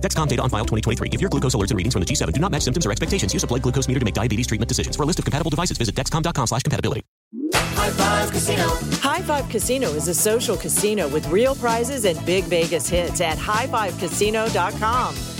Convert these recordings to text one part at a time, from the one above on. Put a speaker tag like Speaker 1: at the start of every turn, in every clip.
Speaker 1: Dexcom data on file 2023. If your glucose alerts and readings from the G7 do not match symptoms or expectations, use a blood glucose meter to make diabetes treatment decisions. For a list of compatible devices, visit dexcom.com slash compatibility.
Speaker 2: High Five Casino. High Five Casino is a social casino with real prizes and big Vegas hits at highfivecasino.com.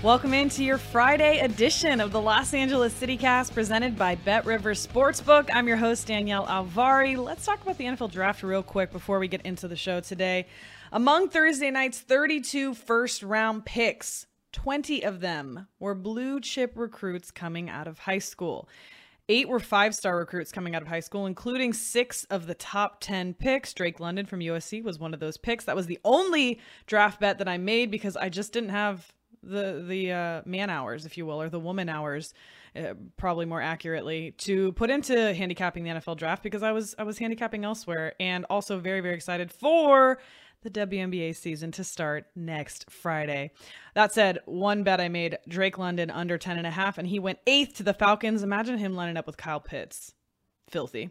Speaker 3: Welcome into your Friday edition of the Los Angeles CityCast presented by Bet Rivers Sportsbook. I'm your host, Danielle Alvari. Let's talk about the NFL draft real quick before we get into the show today. Among Thursday night's 32 first round picks, 20 of them were blue chip recruits coming out of high school. Eight were five star recruits coming out of high school, including six of the top 10 picks. Drake London from USC was one of those picks. That was the only draft bet that I made because I just didn't have the the uh, man hours, if you will, or the woman hours, uh, probably more accurately, to put into handicapping the NFL draft because I was I was handicapping elsewhere, and also very very excited for the WNBA season to start next Friday. That said, one bet I made Drake London under 10 and a half, and he went eighth to the Falcons. Imagine him lining up with Kyle Pitts. Filthy.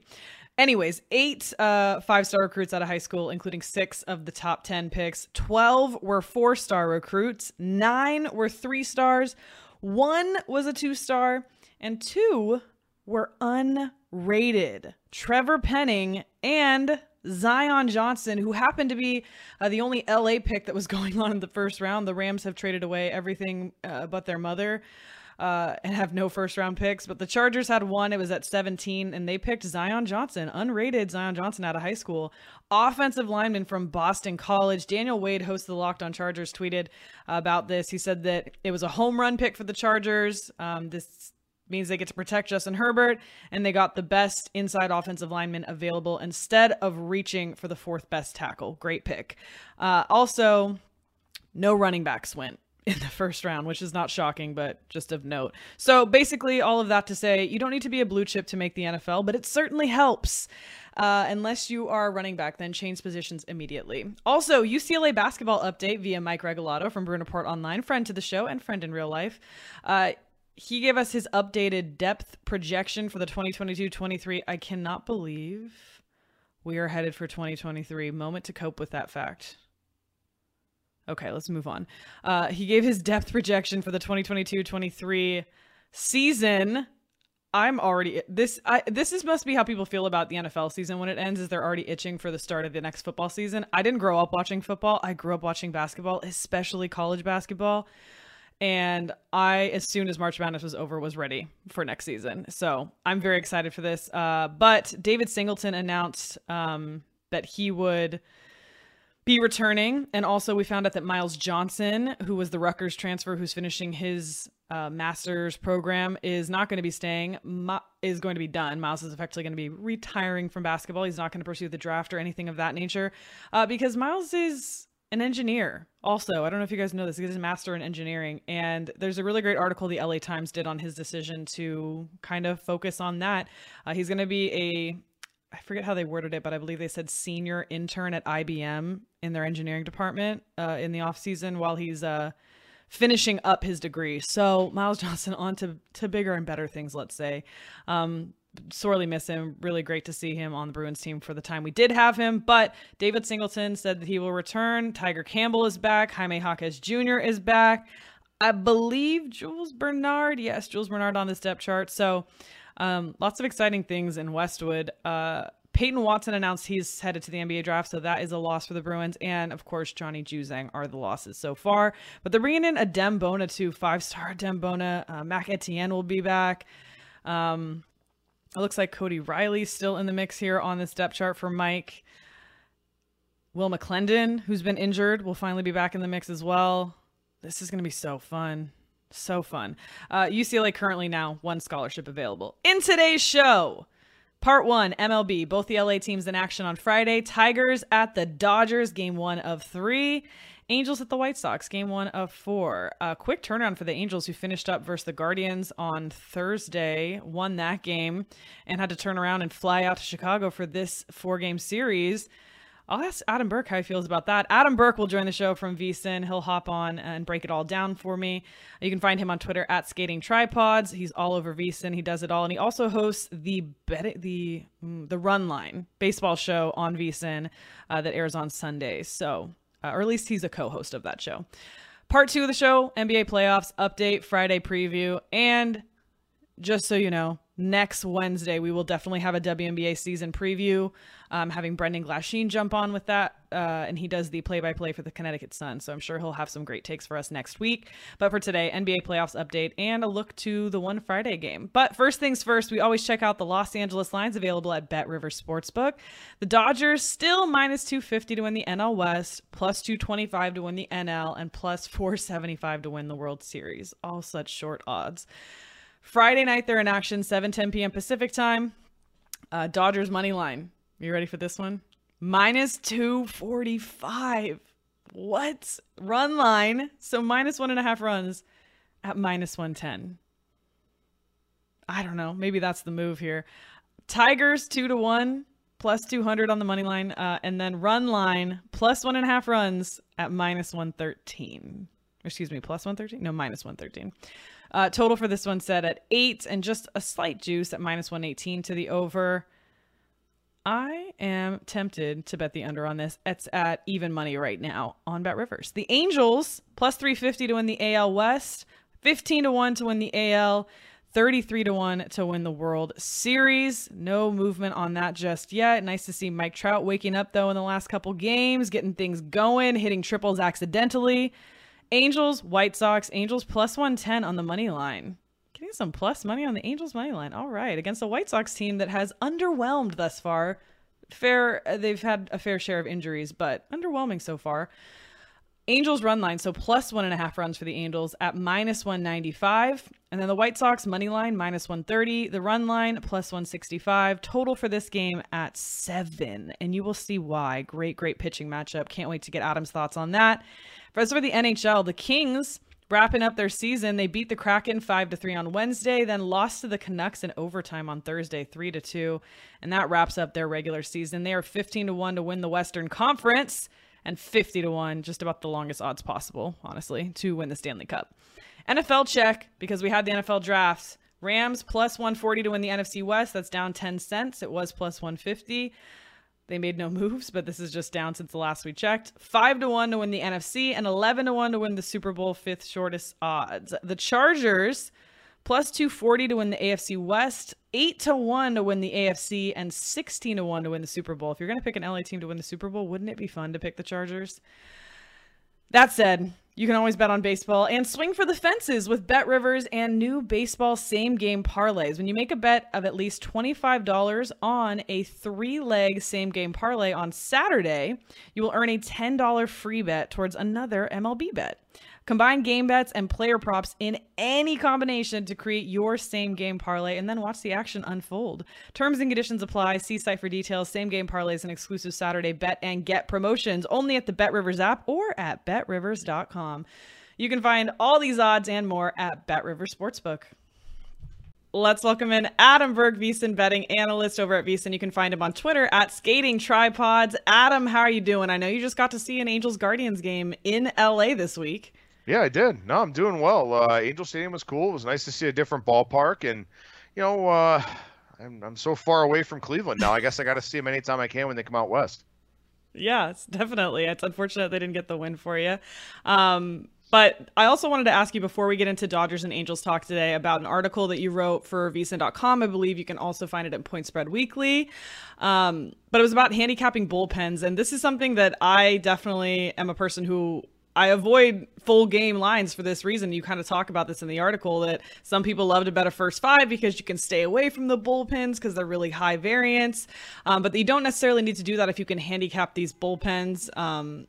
Speaker 3: Anyways, eight uh, five star recruits out of high school, including six of the top 10 picks. 12 were four star recruits, nine were three stars, one was a two star, and two were unrated. Trevor Penning and Zion Johnson, who happened to be uh, the only LA pick that was going on in the first round. The Rams have traded away everything uh, but their mother uh, and have no first round picks. But the Chargers had one. It was at 17, and they picked Zion Johnson, unrated Zion Johnson out of high school. Offensive lineman from Boston College. Daniel Wade, host of the Locked on Chargers, tweeted about this. He said that it was a home run pick for the Chargers. Um, this means they get to protect Justin Herbert, and they got the best inside offensive lineman available instead of reaching for the fourth best tackle. Great pick. Uh, also, no running backs went in the first round, which is not shocking, but just of note. So basically, all of that to say, you don't need to be a blue chip to make the NFL, but it certainly helps. Uh, unless you are running back, then change positions immediately. Also, UCLA basketball update via Mike Regalado from Bruin Report Online, friend to the show and friend in real life. Uh, he gave us his updated depth projection for the 2022-23. I cannot believe we are headed for 2023. Moment to cope with that fact. Okay, let's move on. Uh, he gave his depth projection for the 2022-23 season. I'm already this. I this is must be how people feel about the NFL season when it ends. Is they're already itching for the start of the next football season. I didn't grow up watching football. I grew up watching basketball, especially college basketball. And I, as soon as March Madness was over, was ready for next season. So I'm very excited for this. Uh, but David Singleton announced um, that he would be returning. And also, we found out that Miles Johnson, who was the Rutgers transfer who's finishing his uh, master's program is not going to be staying, is going to be done. Miles is effectively going to be retiring from basketball. He's not going to pursue the draft or anything of that nature uh, because Miles is an engineer. Also, I don't know if you guys know this, he's a master in engineering. And there's a really great article the LA Times did on his decision to kind of focus on that. Uh, he's going to be a I forget how they worded it, but I believe they said senior intern at IBM in their engineering department uh, in the off season while he's uh, finishing up his degree. So Miles Johnson on to, to bigger and better things, let's say. Um, sorely miss him. Really great to see him on the Bruins team for the time we did have him. But David Singleton said that he will return. Tiger Campbell is back. Jaime Jaquez Jr. is back. I believe Jules Bernard. Yes, Jules Bernard on the step chart. So um, lots of exciting things in Westwood. Uh, Peyton Watson announced he's headed to the NBA draft, so that is a loss for the Bruins. And of course, Johnny Juzang are the losses so far. But they're bringing in Adem Bona too, five star Adem Bona. Uh, Mac Etienne will be back. Um, it looks like Cody Riley's still in the mix here on this depth chart for Mike. Will McClendon, who's been injured, will finally be back in the mix as well. This is going to be so fun. So fun. Uh, UCLA currently now one scholarship available. In today's show, Part one, MLB. Both the LA teams in action on Friday. Tigers at the Dodgers, game one of three. Angels at the White Sox, game one of four. A quick turnaround for the Angels, who finished up versus the Guardians on Thursday, won that game, and had to turn around and fly out to Chicago for this four game series. I'll ask Adam Burke how he feels about that. Adam Burke will join the show from VSiN. He'll hop on and break it all down for me. You can find him on Twitter at Skating Tripods. He's all over VSiN. He does it all, and he also hosts the the mm, the Run Line baseball show on VSiN uh, that airs on Sundays. So, uh, or at least he's a co-host of that show. Part two of the show: NBA playoffs update, Friday preview, and just so you know, next Wednesday we will definitely have a WNBA season preview um, having Brendan Glasheen jump on with that. Uh, and he does the play by play for the Connecticut Sun. So I'm sure he'll have some great takes for us next week. But for today, NBA playoffs update and a look to the one Friday game. But first things first, we always check out the Los Angeles lines available at Bet River Sportsbook. The Dodgers still minus 250 to win the NL West, plus 225 to win the NL, and plus 475 to win the World Series. All such short odds. Friday night, they're in action, 7 10 p.m. Pacific time. Uh, Dodgers money line you ready for this one? Minus 245. What? Run line. So minus one and a half runs at minus 110. I don't know. Maybe that's the move here. Tigers two to one, plus 200 on the money line. Uh, and then run line, plus one and a half runs at minus 113. Excuse me, plus 113? No, minus 113. Uh, total for this one set at eight and just a slight juice at minus 118 to the over. I am tempted to bet the under on this. It's at even money right now on Bet Rivers. The Angels plus 350 to win the AL West, 15 to 1 to win the AL, 33 to 1 to win the World Series. No movement on that just yet. Nice to see Mike Trout waking up though in the last couple games, getting things going, hitting triples accidentally. Angels, White Sox, Angels plus 110 on the money line. Getting some plus money on the Angels money line. All right, against a White Sox team that has underwhelmed thus far. Fair, uh, they've had a fair share of injuries, but underwhelming so far. Angels run line, so plus one and a half runs for the Angels at minus 195. And then the White Sox money line, minus 130. The run line, plus 165. Total for this game at seven. And you will see why. Great, great pitching matchup. Can't wait to get Adam's thoughts on that. As for the NHL, the Kings wrapping up their season. They beat the Kraken 5 to 3 on Wednesday, then lost to the Canucks in overtime on Thursday 3 to 2, and that wraps up their regular season. They are 15 to 1 to win the Western Conference and 50 to 1, just about the longest odds possible, honestly, to win the Stanley Cup. NFL check because we had the NFL drafts. Rams plus 140 to win the NFC West. That's down 10 cents. It was plus 150. They made no moves, but this is just down since the last we checked. Five to one to win the NFC and 11 to one to win the Super Bowl, fifth shortest odds. The Chargers plus 240 to win the AFC West, 8 to 1 to win the AFC, and 16 to 1 to win the Super Bowl. If you're going to pick an LA team to win the Super Bowl, wouldn't it be fun to pick the Chargers? That said, you can always bet on baseball and swing for the fences with Bet Rivers and new baseball same game parlays. When you make a bet of at least $25 on a three leg same game parlay on Saturday, you will earn a $10 free bet towards another MLB bet. Combine game bets and player props in any combination to create your same game parlay and then watch the action unfold. Terms and conditions apply. See site for details. Same game parlays and exclusive Saturday bet and get promotions only at the Bet Rivers app or at betrivers.com. You can find all these odds and more at Bet Rivers Sportsbook. Let's welcome in Adam Burke, VSiN betting analyst over at VSiN. You can find him on Twitter at Skating Tripods. Adam, how are you doing? I know you just got to see an Angels Guardians game in LA this week.
Speaker 4: Yeah, I did. No, I'm doing well. Uh, Angel Stadium was cool. It was nice to see a different ballpark, and you know, uh, I'm I'm so far away from Cleveland now. I guess I got to see them anytime I can when they come out west.
Speaker 3: Yes, definitely. It's unfortunate they didn't get the win for you. Um, but I also wanted to ask you before we get into Dodgers and Angels talk today about an article that you wrote for vsin.com. I believe you can also find it at Point Spread Weekly. Um, but it was about handicapping bullpens. And this is something that I definitely am a person who I avoid full game lines for this reason. You kind of talk about this in the article that some people love to bet a first five because you can stay away from the bullpens because they're really high variance. Um, but you don't necessarily need to do that if you can handicap these bullpens. Um,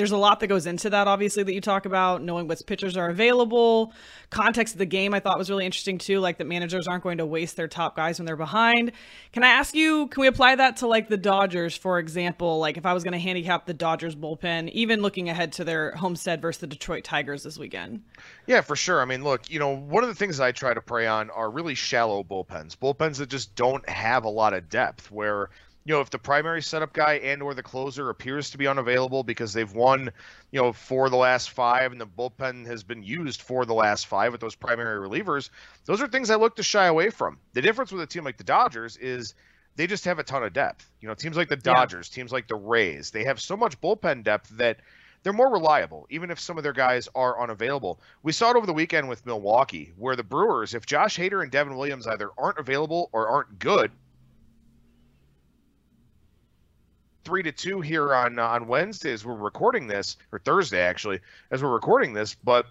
Speaker 3: there's a lot that goes into that obviously that you talk about knowing what pitchers are available. Context of the game i thought was really interesting too like that managers aren't going to waste their top guys when they're behind. Can i ask you can we apply that to like the dodgers for example? Like if i was going to handicap the dodgers bullpen even looking ahead to their homestand versus the detroit tigers this weekend.
Speaker 4: Yeah for sure. I mean look you know one of the things i try to prey on are really shallow bullpens bullpens that just don't have a lot of depth where you know, if the primary setup guy and or the closer appears to be unavailable because they've won, you know, for the last five and the bullpen has been used for the last five with those primary relievers, those are things I look to shy away from. The difference with a team like the Dodgers is they just have a ton of depth. You know, teams like the Dodgers, yeah. teams like the Rays, they have so much bullpen depth that they're more reliable, even if some of their guys are unavailable. We saw it over the weekend with Milwaukee, where the Brewers, if Josh Hader and Devin Williams either aren't available or aren't good, three to two here on uh, on Wednesday as we're recording this, or Thursday actually, as we're recording this. But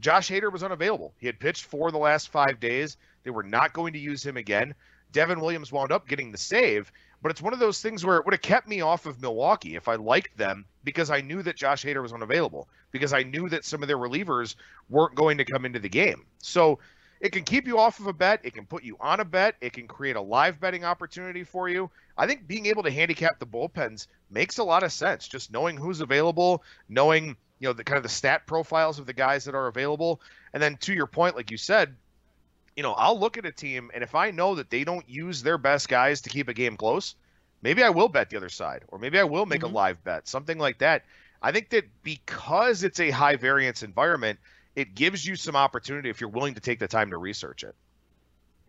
Speaker 4: Josh Hader was unavailable. He had pitched for the last five days. They were not going to use him again. Devin Williams wound up getting the save, but it's one of those things where it would have kept me off of Milwaukee if I liked them because I knew that Josh Hader was unavailable, because I knew that some of their relievers weren't going to come into the game. So it can keep you off of a bet. It can put you on a bet. It can create a live betting opportunity for you. I think being able to handicap the bullpens makes a lot of sense. Just knowing who's available, knowing you know the kind of the stat profiles of the guys that are available, and then to your point, like you said, you know I'll look at a team and if I know that they don't use their best guys to keep a game close, maybe I will bet the other side, or maybe I will make mm-hmm. a live bet, something like that. I think that because it's a high variance environment, it gives you some opportunity if you're willing to take the time to research it.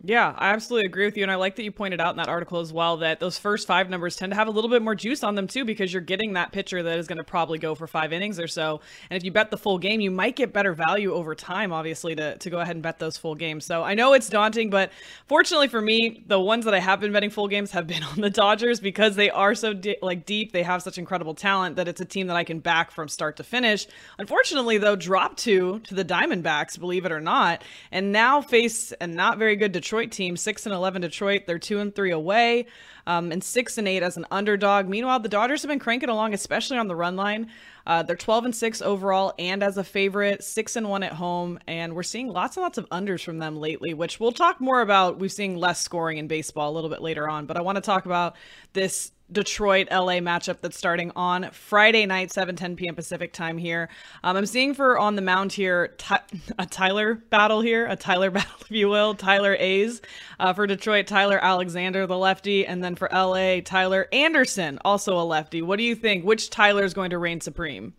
Speaker 3: Yeah, I absolutely agree with you. And I like that you pointed out in that article as well that those first five numbers tend to have a little bit more juice on them too, because you're getting that pitcher that is going to probably go for five innings or so. And if you bet the full game, you might get better value over time, obviously, to, to go ahead and bet those full games. So I know it's daunting, but fortunately for me, the ones that I have been betting full games have been on the Dodgers because they are so like deep. They have such incredible talent that it's a team that I can back from start to finish. Unfortunately, though, dropped two to the Diamondbacks, believe it or not, and now face a not very good Detroit Detroit team, six and eleven Detroit. They're two and three away, um, and six and eight as an underdog. Meanwhile, the Dodgers have been cranking along, especially on the run line. Uh, they're 12 and 6 overall and as a favorite, 6 and 1 at home. And we're seeing lots and lots of unders from them lately, which we'll talk more about. We're seeing less scoring in baseball a little bit later on. But I want to talk about this Detroit LA matchup that's starting on Friday night, 7 10 p.m. Pacific time here. Um, I'm seeing for on the mound here a Tyler battle here, a Tyler battle, if you will. Tyler A's uh, for Detroit, Tyler Alexander, the lefty, and then for LA, Tyler Anderson, also a lefty. What do you think? Which Tyler is going to reign supreme?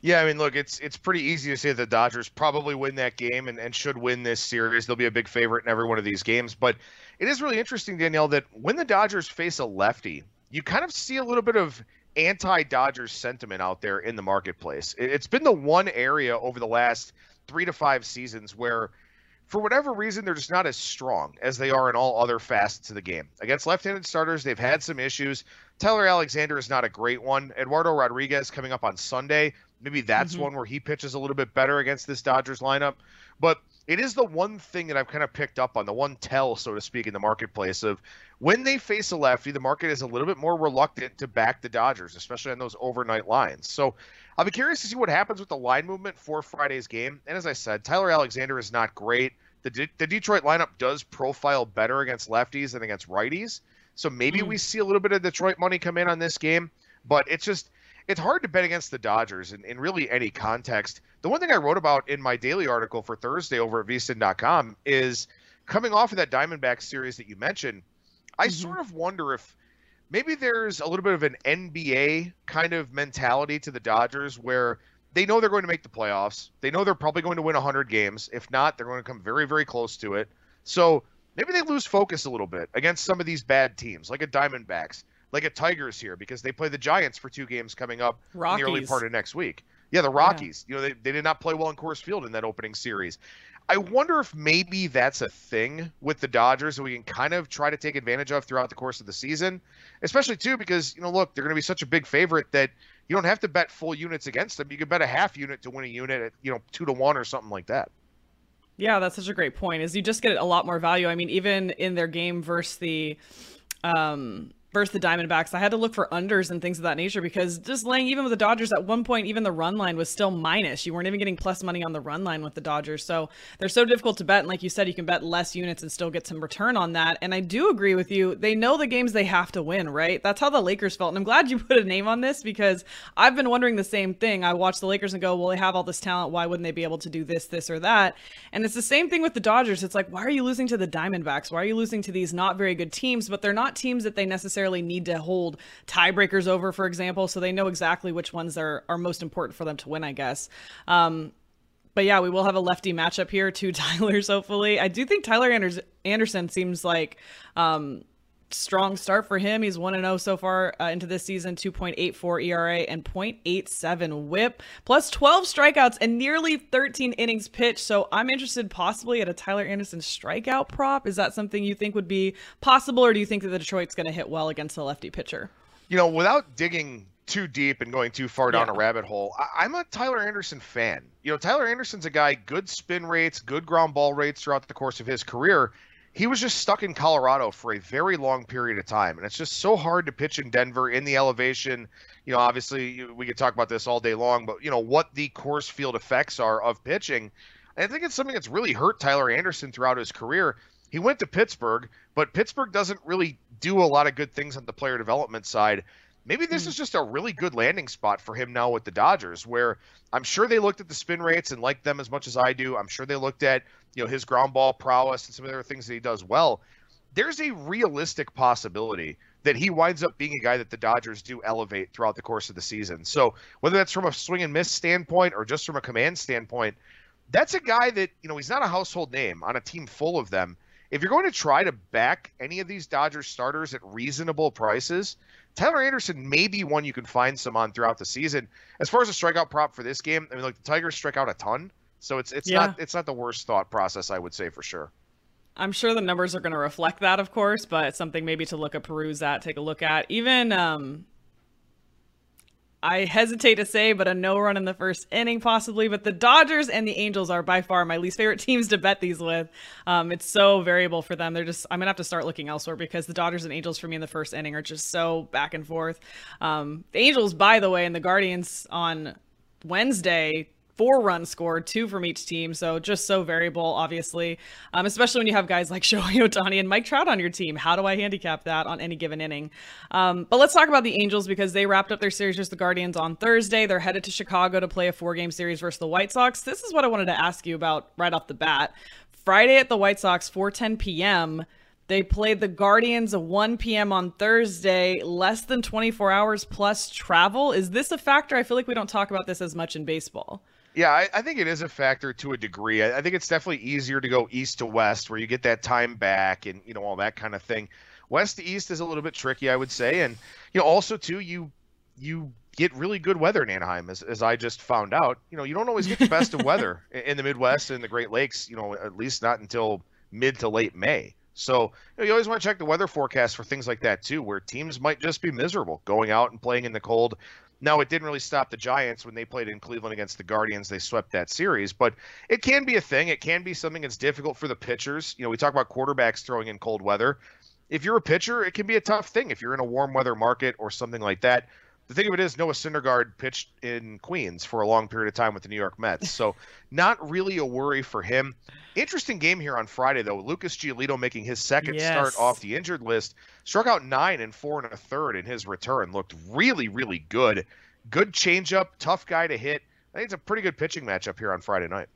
Speaker 4: Yeah, I mean, look, it's it's pretty easy to say the Dodgers probably win that game and, and should win this series. They'll be a big favorite in every one of these games. But it is really interesting, Danielle, that when the Dodgers face a lefty, you kind of see a little bit of anti-Dodgers sentiment out there in the marketplace. It's been the one area over the last three to five seasons where, for whatever reason, they're just not as strong as they are in all other facets of the game. Against left-handed starters, they've had some issues. Tyler Alexander is not a great one. Eduardo Rodriguez coming up on Sunday. Maybe that's mm-hmm. one where he pitches a little bit better against this Dodgers lineup. But it is the one thing that I've kind of picked up on, the one tell, so to speak, in the marketplace of when they face a lefty, the market is a little bit more reluctant to back the Dodgers, especially on those overnight lines. So I'll be curious to see what happens with the line movement for Friday's game. And as I said, Tyler Alexander is not great. The, De- the Detroit lineup does profile better against lefties than against righties. So maybe mm. we see a little bit of Detroit money come in on this game, but it's just it's hard to bet against the Dodgers in, in really any context. The one thing I wrote about in my daily article for Thursday over at vsin.com is coming off of that Diamondback series that you mentioned, I mm-hmm. sort of wonder if maybe there's a little bit of an NBA kind of mentality to the Dodgers where they know they're going to make the playoffs. They know they're probably going to win 100 games. If not, they're going to come very, very close to it. So maybe they lose focus a little bit against some of these bad teams, like a Diamondbacks like a Tigers here because they play the Giants for two games coming up Rockies. in the early part of next week. Yeah, the Rockies. Yeah. You know, they, they did not play well in Coors Field in that opening series. I wonder if maybe that's a thing with the Dodgers that we can kind of try to take advantage of throughout the course of the season, especially too because you know, look, they're going to be such a big favorite that you don't have to bet full units against them. You could bet a half unit to win a unit at you know two to one or something like that.
Speaker 3: Yeah, that's such a great point. Is you just get a lot more value. I mean, even in their game versus the um versus the Diamondbacks, I had to look for unders and things of that nature because just laying even with the Dodgers at one point, even the run line was still minus. You weren't even getting plus money on the run line with the Dodgers. So they're so difficult to bet. And like you said, you can bet less units and still get some return on that. And I do agree with you. They know the games they have to win, right? That's how the Lakers felt. And I'm glad you put a name on this because I've been wondering the same thing. I watch the Lakers and go, well, they have all this talent. Why wouldn't they be able to do this, this, or that? And it's the same thing with the Dodgers. It's like, why are you losing to the Diamondbacks? Why are you losing to these not very good teams? But they're not teams that they necessarily need to hold tiebreakers over, for example, so they know exactly which ones are are most important for them to win, I guess. Um, but yeah, we will have a lefty matchup here, two Tylers, hopefully. I do think Tyler Anders- Anderson seems like um, strong start for him. He's 1 0 so far uh, into this season, 2.84 ERA and 0.87 whip, plus 12 strikeouts and nearly 13 innings pitched. So I'm interested possibly at a Tyler Anderson strikeout prop. Is that something you think would be possible, or do you think that the Detroit's going to hit well against a lefty pitcher?
Speaker 4: You know, without digging too deep and going too far down yeah. a rabbit hole. I- am a Tyler Anderson fan. You know, Tyler Anderson's a guy, good spin rates, good ground ball rates throughout the course of his career he was just stuck in Colorado for a very long period of time. And it's just so hard to pitch in Denver in the elevation. You know, obviously, we could talk about this all day long, but, you know, what the Coors Field effects are of pitching. And I think it's something that's really hurt Tyler Anderson throughout his career. He went to Pittsburgh, but Pittsburgh doesn't really do a lot of good things on the player development side. Maybe this mm. is just a really good landing spot for him now with the Dodgers, where I'm sure they looked at the spin rates and liked them as much as I do. I'm sure they looked at you know his ground ball prowess and some of the other things that he does well. There's a realistic possibility that he winds up being a guy that the Dodgers do elevate throughout the course of the season. So whether that's from a swing and miss standpoint or just from a command standpoint, that's a guy that you know he's not a household name on a team full of them. If you're going to try to back any of these Dodgers starters at reasonable prices, Tyler Anderson may be one you can find some on throughout the season. As far as a strikeout prop for this game, I mean, like the Tigers strike out a ton, so it's it's yeah. not it's not the worst thought process I would say for sure.
Speaker 3: I'm sure the numbers are going to reflect that, of course, but it's something maybe to look at, peruse at, take a look at. Even um, I hesitate to say, but a no run in the first inning, possibly. But the Dodgers and the Angels are by far my least favorite teams to bet these with. Um, it's so variable for them. They're just, I'm going to have to start looking elsewhere because the Dodgers and Angels for me in the first inning are just so back and forth. Um, the Angels, by the way, and the Guardians on Wednesday four runs scored, two from each team. So just so variable, obviously, um, especially when you have guys like Shohei Ohtani and Mike Trout on your team. How do I handicap that on any given inning? Um, but let's talk about the Angels because they wrapped up their series versus the Guardians on Thursday. They're headed to Chicago to play a four game series versus the White Sox. This is what I wanted to ask you about right off the bat. Friday at the White Sox, 4:10 p.m. They played the Guardians at 1 p.m. on Thursday, less than 24 hours plus travel. Is this a factor? I feel like we don't talk about this as much in baseball.
Speaker 4: Yeah, I, I, think it is a factor to a degree. I, I, think it's definitely easier to go east to west, where you get that time back and you know all that kind of thing. West to east is a little bit tricky, I would say, and you know also too you you get really good weather in Anaheim, as, as I just found out. You know you don't always get the best of weather in the Midwest and the Great Lakes. You know at least not until mid to late May. So you, know, you always want to check the weather forecast for things like that too, where teams might just be miserable going out and playing in the cold Now, it didn't really stop the Giants when they played in Cleveland against the Guardians. They swept that series, but it can be a thing. It can be something that's difficult for the pitchers. You know, we talk about quarterbacks throwing in cold weather. If you're a pitcher, it can be a tough thing if you're in a warm weather market or something like that the thing of it is Noah Syndergaard pitched in Queens for a long period of time with the New York Mets, so not really a worry for him. Interesting game here on Friday though. Lucas Giolito making his second yes. start off the injured list, struck out nine and four and a third in his return. Looked really, really good. Good changeup, tough guy to hit. I think it's a pretty good pitching matchup here on Friday night.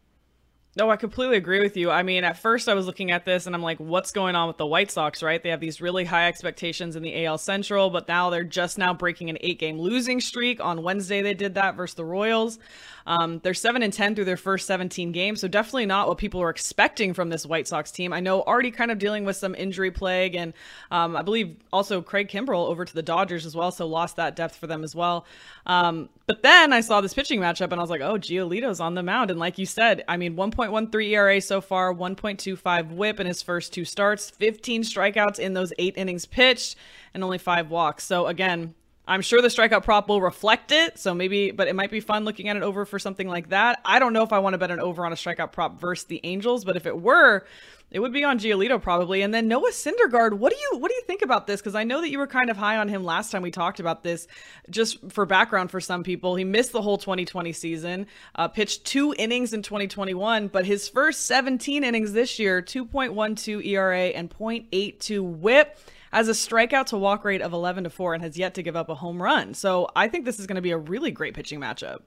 Speaker 3: No, I completely agree with you. I mean, at first I was looking at this and I'm like, what's going on with the White Sox, right? They have these really high expectations in the AL Central, but now they're just now breaking an eight game losing streak. On Wednesday, they did that versus the Royals. Um, they're 7 and 10 through their first 17 games, so definitely not what people were expecting from this White Sox team. I know already kind of dealing with some injury plague, and um, I believe also Craig Kimbrel over to the Dodgers as well, so lost that depth for them as well. Um, but then I saw this pitching matchup, and I was like, oh, Giolito's on the mound. And like you said, I mean, 1.13 ERA so far, 1.25 whip in his first two starts, 15 strikeouts in those eight innings pitched, and only five walks. So again, I'm sure the strikeout prop will reflect it. So maybe, but it might be fun looking at it over for something like that. I don't know if I want to bet an over on a strikeout prop versus the Angels, but if it were, it would be on Giolito probably. And then Noah Syndergaard, what do you what do you think about this? Because I know that you were kind of high on him last time we talked about this. Just for background for some people, he missed the whole 2020 season, uh, pitched two innings in 2021, but his first 17 innings this year, 2.12 ERA and 0.82 WHIP has a strikeout to walk rate of 11 to 4 and has yet to give up a home run. So I think this is going to be a really great pitching matchup.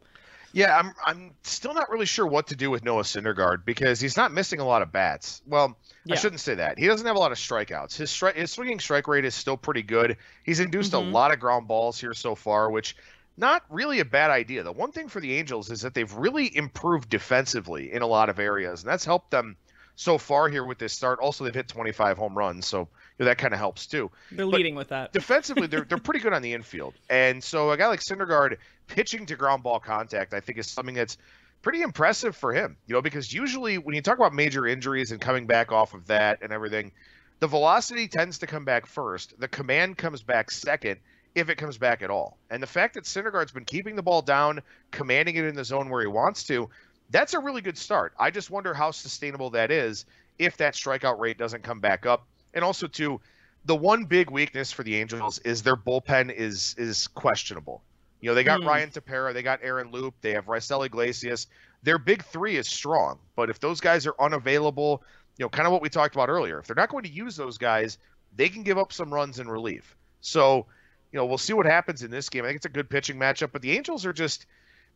Speaker 4: Yeah, I'm I'm still not really sure what to do with Noah Syndergaard because he's not missing a lot of bats. Well, yeah. I shouldn't say that. He doesn't have a lot of strikeouts. His stri- his swinging strike rate is still pretty good. He's induced mm-hmm. a lot of ground balls here so far, which not really a bad idea. The one thing for the Angels is that they've really improved defensively in a lot of areas, and that's helped them so far here with this start. Also, they've hit 25 home runs, so you know, that kind of helps too.
Speaker 3: They're but leading with that.
Speaker 4: defensively, they're they're pretty good on the infield, and so a guy like Syndergaard pitching to ground ball contact, I think, is something that's pretty impressive for him. You know, because usually when you talk about major injuries and coming back off of that and everything, the velocity tends to come back first. The command comes back second if it comes back at all. And the fact that Syndergaard's been keeping the ball down, commanding it in the zone where he wants to, that's a really good start. I just wonder how sustainable that is if that strikeout rate doesn't come back up. And also, too, the one big weakness for the Angels is their bullpen is is questionable. You know, they got mm. Ryan Tepera, they got Aaron Loup, they have Raisel Iglesias. Their big three is strong, but if those guys are unavailable, you know, kind of what we talked about earlier, if they're not going to use those guys, they can give up some runs in relief. So, you know, we'll see what happens in this game. I think it's a good pitching matchup, but the Angels are just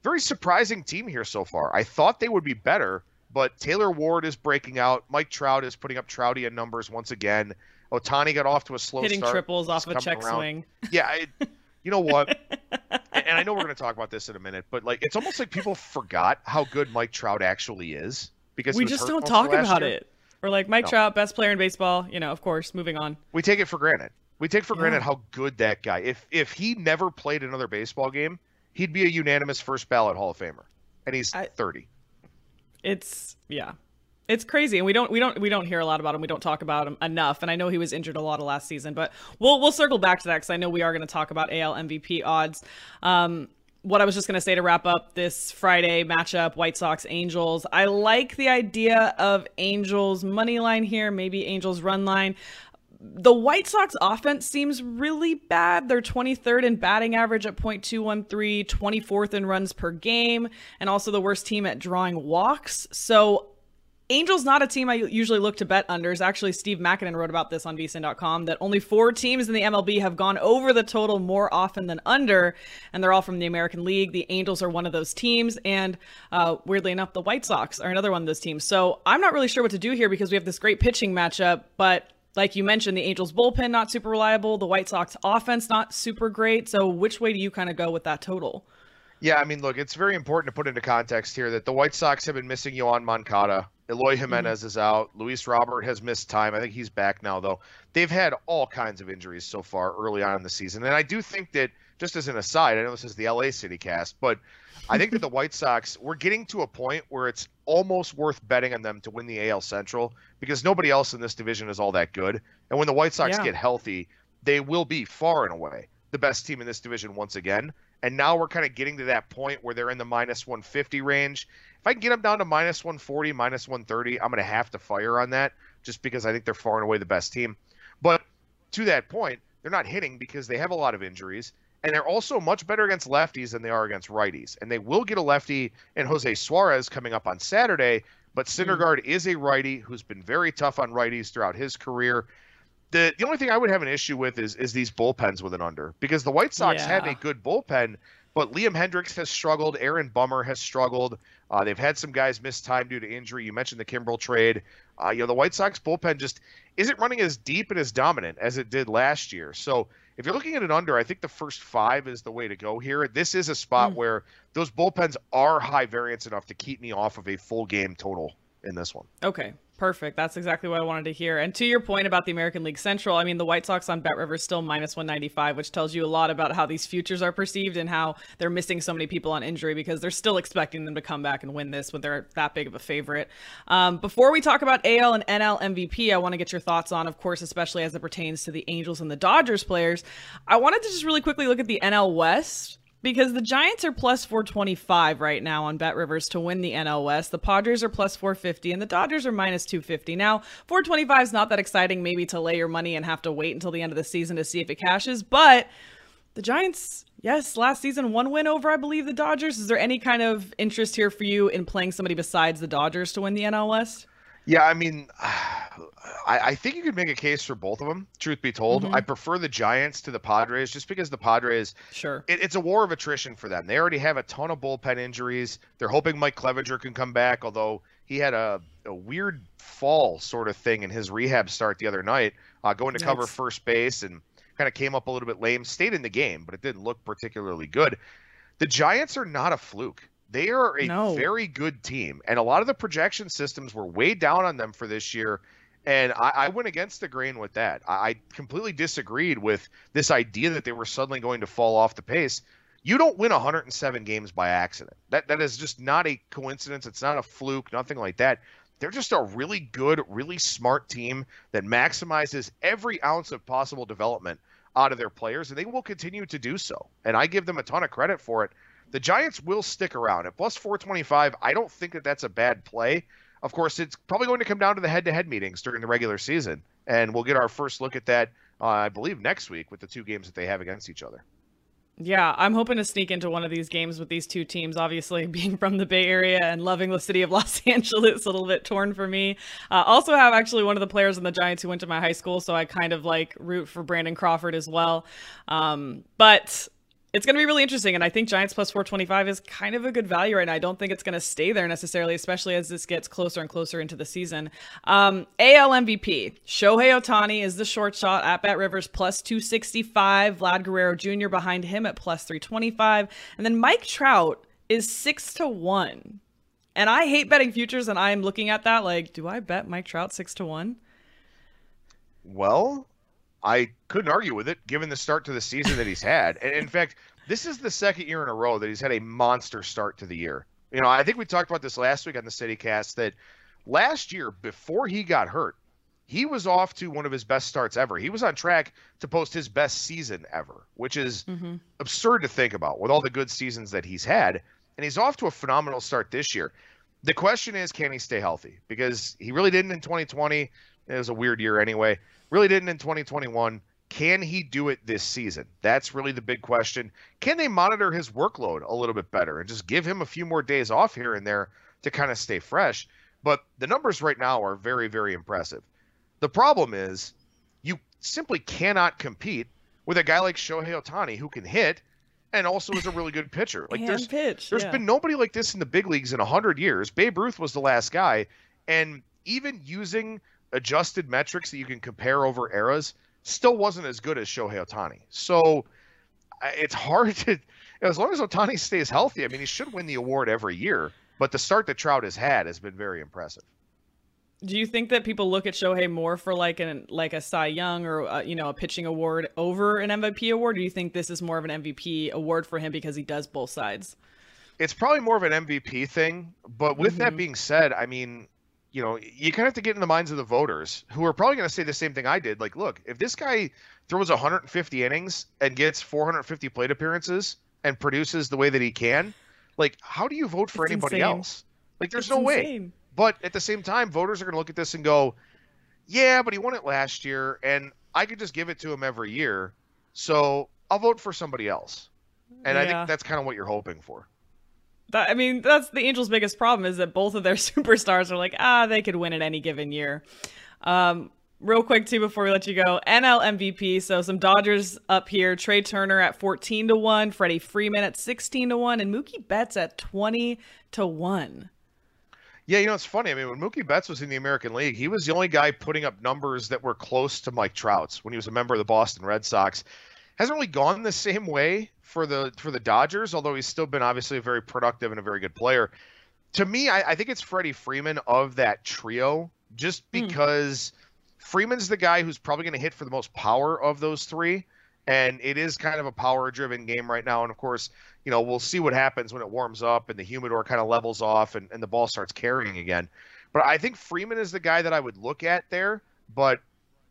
Speaker 4: very surprising team here so far. I thought they would be better, but Taylor Ward is breaking out. Mike Trout is putting up Troutian numbers once again. Ohtani got off to a slow
Speaker 3: hitting
Speaker 4: start.
Speaker 3: triples off a check around. swing.
Speaker 4: Yeah, you know what? and I know we're going to talk about this in a minute, but like it's almost like people forgot how good Mike Trout actually is because
Speaker 3: we just don't talk about year. it. We're like Mike no. Trout, best player in baseball. You know, of course. Moving on.
Speaker 4: We take it for granted. We take for yeah. granted how good that guy. If if he never played another baseball game, he'd be a unanimous first ballot Hall of Famer, and he's I, 30.
Speaker 3: It's yeah, it's crazy, and we don't we don't we don't hear a lot about him. We don't talk about him enough, and I know he was injured a lot of last season, but we'll we'll circle back to that because I know we are going to talk about AL MVP odds. Um, what I was just going to say to wrap up this Friday matchup, White Sox Angels. I like the idea of Angels money line here, maybe Angels run line the White Sox offense seems really bad. They're 23rd in batting average at .213, 24th in runs per game, and also the worst team at drawing walks. So Angels not a team I usually look to bet unders. Actually, Steve Makinen wrote about this on VSiN.com that only four teams in the MLB have gone over the total more often than under, and they're all from the American League. The Angels are one of those teams, and uh, weirdly enough, the White Sox are another one of those teams. So I'm not really sure what to do here because we have this great pitching matchup, but like you mentioned, the Angels bullpen not super reliable, the White Sox offense not super great. So which way do you kind of go with that total?
Speaker 4: Yeah, I mean, look, it's very important to put into context here that the White Sox have been missing Yoan Moncada. Eloy mm-hmm. Jimenez mm-hmm. is out. Luis Robert has missed time. I think he's back now, though. They've had all kinds of injuries so far early on in the season. And I do think that, just as an aside, I know this is the LA City cast, but I think that the White Sox, we're getting to a point where it's almost worth betting on them to win the AL Central because nobody else in this division is all that good. And when the White Sox yeah. get healthy, they will be far and away the best team in this division once again. And now we're kind of getting to that point where they're in the minus 150 range. If I can get them down to minus 140, minus 130, I'm going to have to fire on that just because I think they're far and away the best team. But to that point, they're not hitting because they have a lot of injuries. And they're also much better against lefties than they are against righties. And they will get a lefty in Jose Suarez coming up on Saturday. But Syndergaard is a righty who's been very tough on righties throughout his career. The the only thing I would have an issue with is is these bullpens with an under because the White Sox yeah. have a good bullpen, but Liam Hendriks has struggled. Aaron Bummer has struggled. Uh, they've had some guys miss time due to injury. You mentioned the Kimbrel trade. Uh, you know the White Sox bullpen just isn't running as deep and as dominant as it did last year. So if you're looking at an under, I think the first five is the way to go here. This is a spot mm. where those bullpens are high variance enough to keep me off of a full game total in this one.
Speaker 3: Okay. Perfect. That's exactly what I wanted to hear. And to your point about the American League Central, I mean, the White Sox on Bet River is still minus 195, which tells you a lot about how these futures are perceived and how they're missing so many people on injury because they're still expecting them to come back and win this when they're that big of a favorite. Um, before we talk about AL and NL MVP, I want to get your thoughts on, of course, especially as it pertains to the Angels and the Dodgers players. I wanted to just really quickly look at the NL West because the Giants are plus 425 right now on Bet Rivers to win the NL West. The Padres are plus 450 and the Dodgers are minus 250. Now, 425 is not that exciting maybe to lay your money and have to wait until the end of the season to see if it cashes, but the Giants, yes, last season one win over I believe the Dodgers. Is there any kind of interest here for you in playing somebody besides the Dodgers to win the NL West?
Speaker 4: Yeah, I mean, I, I, think you could make a case for both of them. Truth be told, mm-hmm. I prefer the Giants to the Padres just because the Padres,
Speaker 3: sure,
Speaker 4: it, it's a war of attrition for them. They already have a ton of bullpen injuries. They're hoping Mike Clevinger can come back, although he had a, a weird fall sort of thing in his rehab start the other night, uh, going to cover first base and kind of came up a little bit lame. Stayed in the game, but it didn't look particularly good. The Giants are not a fluke. They are a no. very good team, and a lot of the projection systems were way down on them for this year. And I, I went against the grain with that. I, I completely disagreed with this idea that they were suddenly going to fall off the pace. You don't win 107 games by accident. That that is just not a coincidence. It's not a fluke. Nothing like that. They're just a really good, really smart team that maximizes every ounce of possible development out of their players, and they will continue to do so. And I give them a ton of credit for it the Giants will stick around at plus 425. I don't think that that's a bad play. Of course, it's probably going to come down to the head-to-head meetings during the regular season, and we'll get our first look at that, uh, I believe, next week with the two games that they have against each other.
Speaker 3: Yeah, I'm hoping to sneak into one of these games with these two teams. Obviously, being from the Bay Area and loving the city of Los Angeles, a little bit torn for me. Uh, also, have actually one of the players in the Giants who went to my high school, so I kind of like root for Brandon Crawford as well. Um, but it's going to be really interesting. And I think Giants plus 425 is kind of a good value right now. I don't think it's going to stay there necessarily, especially as this gets closer and closer into the season. Um, AL MVP, Shohei Ohtani is the short shot at Bet Rivers plus 265. Vlad Guerrero Jr. behind him at plus 325. And then Mike Trout is six to one. And I hate betting futures, and I'm looking at that like, do I bet Mike Trout six to one?
Speaker 4: Well, I couldn't argue with it given the start to the season that he's had. And in fact, this is the second year in a row that he's had a monster start to the year. You know, I think we talked about this last week on the CityCast that last year, before he got hurt, he was off to one of his best starts ever. He was on track to post his best season ever, which is mm-hmm. absurd to think about with all the good seasons that he's had. And he's off to a phenomenal start this year. The question is, can he stay healthy? Because he really didn't in 2020. It was a weird year anyway. Really didn't in 2021. Can he do it this season? That's really the big question. Can they monitor his workload a little bit better and just give him a few more days off here and there to kind of stay fresh? But the numbers right now are very, very impressive. The problem is you simply cannot compete with a guy like Shohei Ohtani who can hit and also is a really good pitcher. Like there's
Speaker 3: pitch,
Speaker 4: there's
Speaker 3: yeah.
Speaker 4: been nobody like this in the big leagues in 100 years. Babe Ruth was the last guy and even using adjusted metrics that you can compare over eras, still wasn't as good as Shohei Ohtani. So it's hard to, as long as Ohtani stays healthy, I mean, he should win the award every year. But the start that Trout has had has been very impressive.
Speaker 3: Do you think that people look at Shohei more for like an like a Cy Young or uh, you know a pitching award over an MVP award? Do you think this is more of an MVP award for him because he does both sides?
Speaker 4: It's probably more of an MVP thing. But with mm-hmm. that being said, I mean, you know, you kind of have to get in the minds of the voters who are probably going to say the same thing I did. Like, look, if this guy throws 150 innings and gets 450 plate appearances, and produces the way that he can, like how do you vote for
Speaker 3: It's
Speaker 4: anybody
Speaker 3: insane.
Speaker 4: else? Like there's
Speaker 3: It's
Speaker 4: no way. But at the same time, voters are going to look at this and go, "Yeah, but he won it last year, and I could just give it to him every year, so I'll vote for somebody else." And I think that's kind of what you're hoping for.
Speaker 3: That, I mean, that's the Angels' biggest problem is that both of their superstars are like, ah, they could win it any given year. Um, real quick too, before we let you go, NL MVP. So some Dodgers up here: Trea Turner at fourteen to one, Freddie Freeman at sixteen to one, and Mookie Betts at twenty to one.
Speaker 4: Yeah, you know it's funny. I mean, when Mookie Betts was in the American League, he was the only guy putting up numbers that were close to Mike Trout's when he was a member of the Boston Red Sox. Hasn't really gone the same way for the for the Dodgers, although he's still been obviously a very productive and a very good player. To me, I, I think it's Freddie Freeman of that trio, just
Speaker 3: Hmm.
Speaker 4: because Freeman's the guy who's probably going to hit for the most power of those three, and it is kind of a power-driven game right now. And of course, you know, we'll see what happens when it warms up and the humidor kind of levels off and, and the ball starts carrying again. But I think Freeman is the guy that I would look at there. But,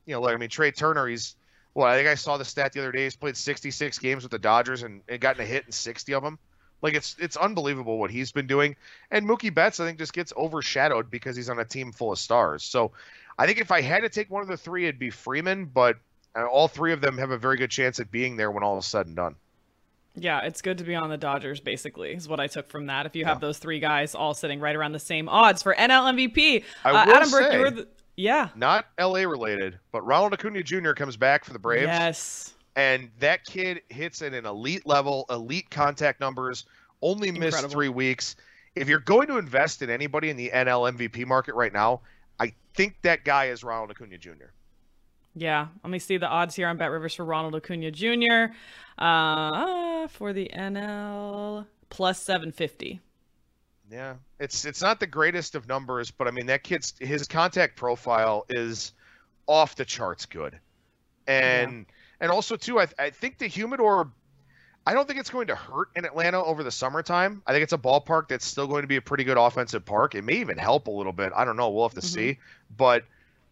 Speaker 4: you know, like, I mean, Trea Turner, he's, well, I think I saw the stat the other day. He's played 66 games with the Dodgers and, and gotten a hit in 60 of them. Like, it's it's unbelievable what he's been doing. And Mookie Betts, I think, just gets overshadowed because he's on a team full of stars. So I think if I had to take one of the three, it'd be Freeman. But uh, all three of them have a very good chance at being there when all is said and done.
Speaker 3: Yeah, it's good to be on the Dodgers, basically, is what I took from that. If you have those three guys all sitting right around the same odds for NL MVP,
Speaker 4: I
Speaker 3: uh, Adam Burke,
Speaker 4: say-
Speaker 3: you were the, yeah,
Speaker 4: not LA related, but Ronald Acuna Jr. comes back for the Braves.
Speaker 3: yes,
Speaker 4: And that kid hits at an elite level, elite contact numbers, only missed three weeks. If you're going to invest in anybody in the NL MVP market right now, I think that guy is Ronald Acuna Jr.
Speaker 3: Yeah, let me see the odds here on Bet Rivers for Ronald Acuna Jr. Uh, for the NL plus 750.
Speaker 4: Yeah, it's it's not the greatest of numbers, but I mean that kid's his contact profile is off the charts good, and and also too, I I think the humidor, I don't think it's going to hurt in Atlanta over the summertime. I think it's a ballpark that's still going to be a pretty good offensive park. It may even help a little bit. I don't know. We'll have to mm-hmm. see, but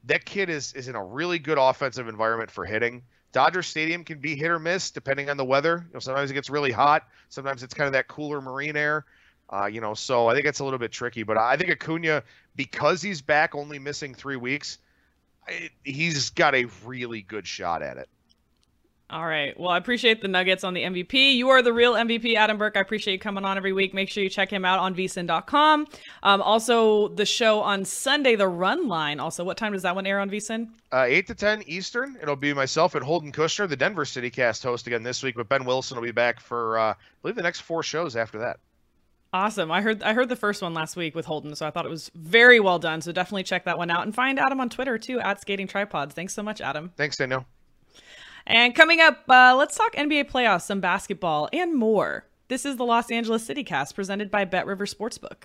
Speaker 4: that kid is is in a really good offensive environment for hitting. Dodger Stadium can be hit or miss depending on the weather. You know, sometimes it gets really hot. Sometimes it's kind of that cooler marine air. Uh, you know, so I think it's a little bit tricky. But I think Acuna, because he's back, only missing three weeks, I- he's got a really good shot at it.
Speaker 3: All right. Well, I appreciate the nuggets on the MVP. You are the real MVP, Adam Burke. I appreciate you coming on every week. Make sure you check him out on vsin.com. Um, also, the show on Sunday, The Run Line. Also, what time does that one air on vsin?
Speaker 4: Uh, 8 to 10 Eastern. It'll be myself and Holden Kushner, the Denver City Cast host again this week, but Ben Wilson will be back for, uh, I believe, the next four shows after that.
Speaker 3: Awesome. I heard I heard the first one last week with Holden, so I thought it was very well done. So definitely check that one out and find Adam on Twitter too at Skating Tripods. Thanks so much, Adam.
Speaker 4: Thanks, Daniel.
Speaker 3: And coming up, uh, let's talk NBA playoffs, some basketball, and more. This is the Los Angeles City Cast presented by Bet River Sportsbook.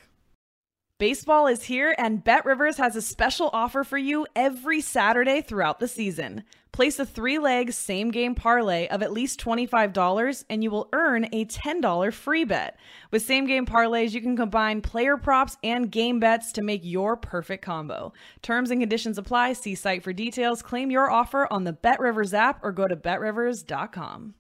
Speaker 3: Baseball is here, and Bet Rivers has a special offer for you every Saturday throughout the season. Place a three leg same game parlay of at least $25, and you will earn a $10 free bet. With same game parlays, you can combine player props and game bets to make your perfect combo. Terms and conditions apply. See site for details. Claim your offer on the Bet Rivers app or go to betrivers.com.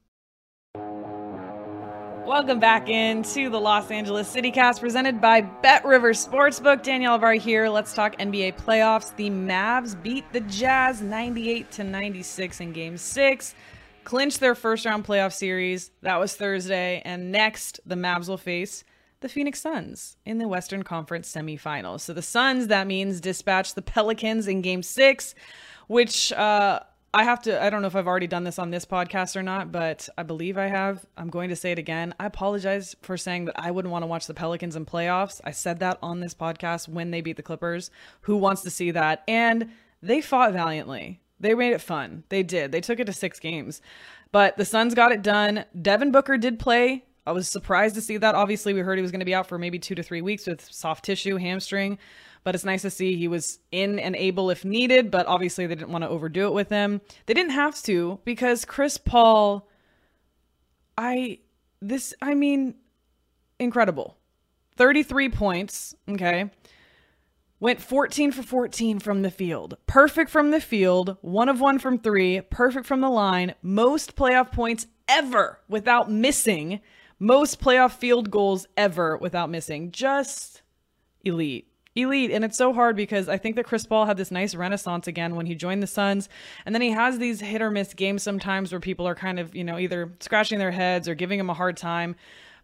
Speaker 3: Welcome back into the Los Angeles CityCast presented by Bet River Sportsbook. Danielle Alvari here. Let's talk NBA playoffs. The Mavs beat the Jazz 98 to 96 in game 6. Clinched their first round playoff series. That was Thursday, and next the Mavs will face the Phoenix Suns in the Western Conference semifinals. So the Suns that means dispatched the Pelicans in game 6, which uh I have to, I don't know if I've already done this on this podcast or not, but I believe I have. I'm going to say it again. I apologize for saying that I wouldn't want to watch the Pelicans in playoffs. I said that on this podcast when they beat the Clippers. Who wants to see that? And they fought valiantly. They made it fun. They did. They took it to six games. But the Suns got it done. Devin Booker did play. I was surprised to see that. Obviously, we heard he was going to be out for maybe two to three weeks with soft tissue, hamstring but it's nice to see he was in and able if needed, but obviously they didn't want to overdo it with him. They didn't have to because Chris Paul I this I mean incredible. 33 points, okay? Went 14 for 14 from the field. Perfect from the field, one of one from 3, perfect from the line, most playoff points ever without missing most playoff field goals ever without missing. Just elite. Elite. And it's so hard because I think that Chris Paul had this nice renaissance again when he joined the Suns. And then he has these hit or miss games sometimes where people are kind of, you know, either scratching their heads or giving him a hard time.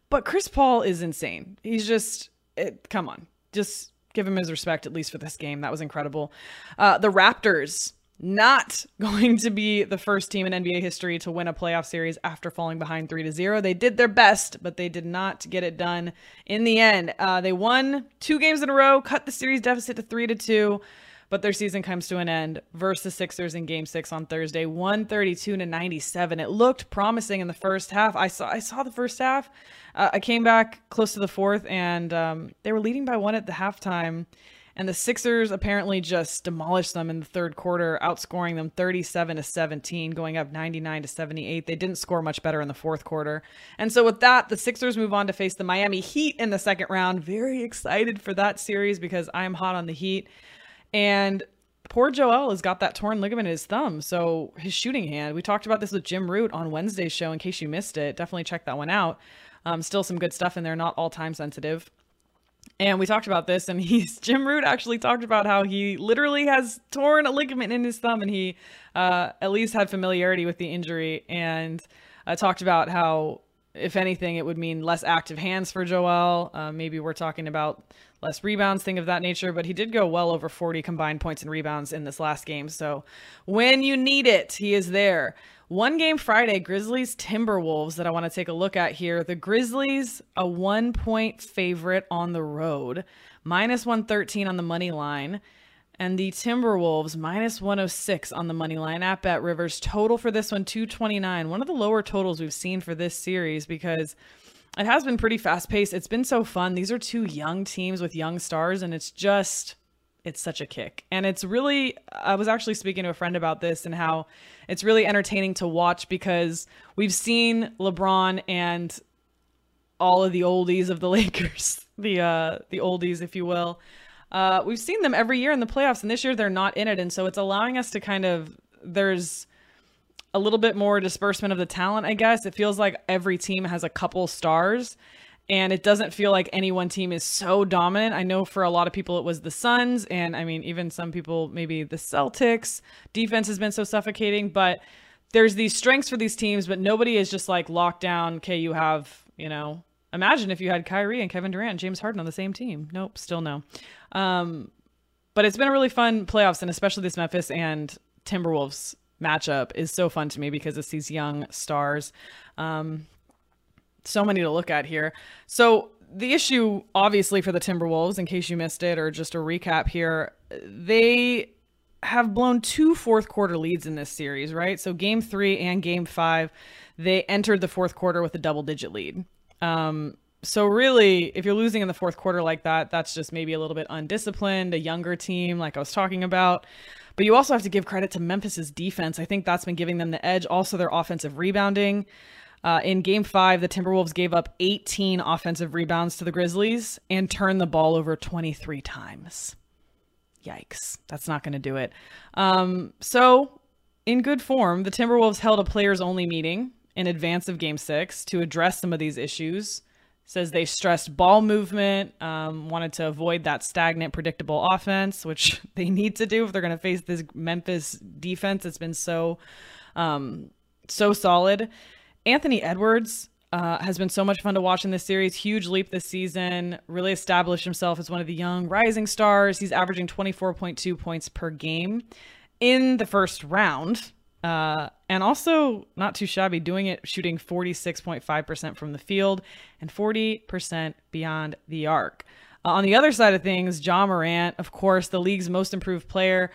Speaker 3: But Chris Paul is insane. He's just, it, come on, just give him his respect, at least for this game. That was incredible. Uh, the Raptors not going to be the first team in NBA history to win a playoff series after falling behind three to zero. They did their best, but they did not get it done in the end. Uh, they won two games in a row, cut the series deficit to three to two, but their season comes to an end versus the Sixers in Game Six on Thursday, one thirty-two to ninety-seven. It looked promising in the first half. I saw I saw the first half. Uh, I came back close to the fourth, and um, they were leading by one at the halftime and the Sixers apparently just demolished them in the third quarter, outscoring them 37 to 17, going up 99 to 78. They didn't score much better in the fourth quarter. And so with that, the Sixers move on to face the Miami Heat in the second round. Very excited for that series because I'm hot on the Heat. And poor Joel has got that torn ligament in his thumb. So his shooting hand, we talked about this with Jim Root on Wednesday's show in case you missed it. Definitely check that one out. Um, still some good stuff in there, not all time sensitive. And we talked about this, and he's Jim Root actually talked about how he literally has torn a ligament in his thumb, and he uh, at least had familiarity with the injury, and uh, talked about how, if anything, it would mean less active hands for Joel. Uh, maybe we're talking about less rebounds, thing of that nature. But he did go well over 40 combined points and rebounds in this last game. So when you need it, he is there. One game Friday, Grizzlies Timberwolves that I want to take a look at here. The Grizzlies, a one point favorite on the road, minus 113 on the money line. And the Timberwolves, minus 106 on the money line at Bet Rivers. Total for this one, 229. One of the lower totals we've seen for this series because it has been pretty fast paced. It's been so fun. These are two young teams with young stars, and it's just it's such a kick. And it's really, I was actually speaking to a friend about this and how it's really entertaining to watch because we've seen LeBron and all of the oldies of the Lakers, the uh, the oldies, if you will. Uh, we've seen them every year in the playoffs, and this year they're not in it, and so it's allowing us to kind of there's a little bit more disbursement of the talent, I guess. It feels like every team has a couple stars, and it doesn't feel like any one team is so dominant. I know for a lot of people it was the Suns, and I mean, even some people, maybe the Celtics. Defense has been so suffocating, but there's these strengths for these teams, but nobody is just like locked down. Okay, you have, you know, imagine if you had Kyrie and Kevin Durant and James Harden on the same team. Nope, still no. Um, but it's been a really fun playoffs, and especially this Memphis and Timberwolves matchup is so fun to me because it's these young stars. Um, so many to look at here. So the issue, obviously, for the Timberwolves, in case you missed it, or just a recap here, they have blown two fourth quarter leads in this series, right? So game three and game five, they entered the fourth quarter with a double digit lead. Um, so really, if you're losing in the fourth quarter like that, that's just maybe a little bit undisciplined, a younger team, like I was talking about. But you also have to give credit to Memphis's defense. I think that's been giving them the edge. Also, their offensive rebounding. Uh, in game five, the Timberwolves gave up 18 offensive rebounds to the Grizzlies and turned the ball over 23 times. Yikes. That's not going to do it. Um, so, in good form, the Timberwolves held a players only meeting in advance of game six to address some of these issues. Says they stressed ball movement, um, wanted to avoid that stagnant, predictable offense, which they need to do if they're going to face this Memphis defense that's been so, um, so solid. Anthony Edwards uh, has been so much fun to watch in this series. Huge leap this season. Really established himself as one of the young rising stars. He's averaging 24.2 points per game in the first round. Uh, and also not too shabby doing it, shooting 46.5% from the field and 40% beyond the arc. Uh, on the other side of things, Ja Morant, of course, the league's most improved player,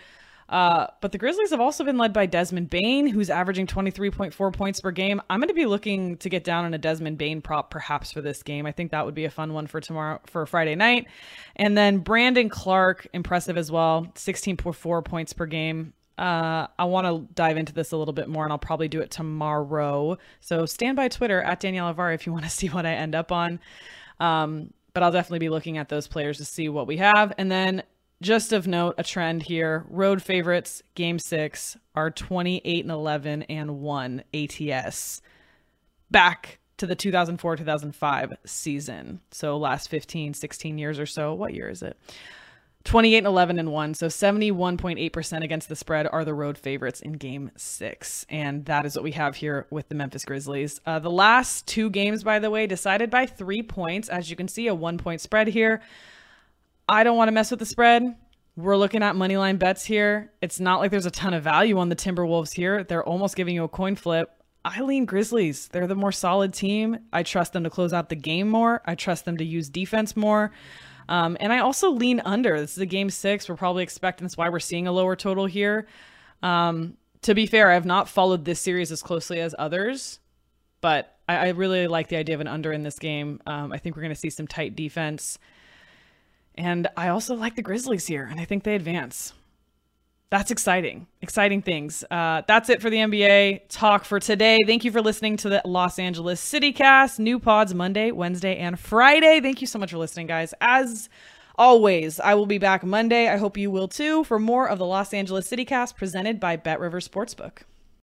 Speaker 3: uh, but the Grizzlies have also been led by Desmond Bane, who's averaging 23.4 points per game. I'm going to be looking to get down on a Desmond Bane prop perhaps for this game. I think that would be a fun one for tomorrow, for Friday night. And then Brandon Clarke, impressive as well, 16.4 points per game. Uh, I want to dive into this a little bit more, and I'll probably do it tomorrow. So stand by Twitter at Danielle Avar if you want to see what I end up on. Um, but I'll definitely be looking at those players to see what we have. And then just of note, a trend here. Road favorites, game six, are 28 and 11 and 1 ATS. Back to the 2004 2005 season. So last 15, 16 years or so. What year is it? 28 and 11 and 1 so 71.8% against the spread are the road favorites in game six and that is what we have here with the memphis grizzlies uh, the last two games by the way decided by three points as you can see a one point spread here i don't want to mess with the spread we're looking at money line bets here it's not like there's a ton of value on the timberwolves here they're almost giving you a coin flip I lean Grizzlies. They're the more solid team. I trust them to close out the game more. I trust them to use defense more. Um, and I also lean under. This is a game six. We're probably expecting that's why we're seeing a lower total here. Um, to be fair, I have not followed this series as closely as others, but I, I really like the idea of an under in this game. Um, I think we're going to see some tight defense. And I also like the Grizzlies here, and I think they advance that's exciting. Exciting things. Uh, that's it for the NBA talk for today. Thank you for listening to the Los Angeles CityCast. New pods Monday, Wednesday, and Friday. Thank you so much for listening, guys. As always, I will be back Monday. I hope you will too for more of the Los Angeles CityCast presented by Bet River Sportsbook.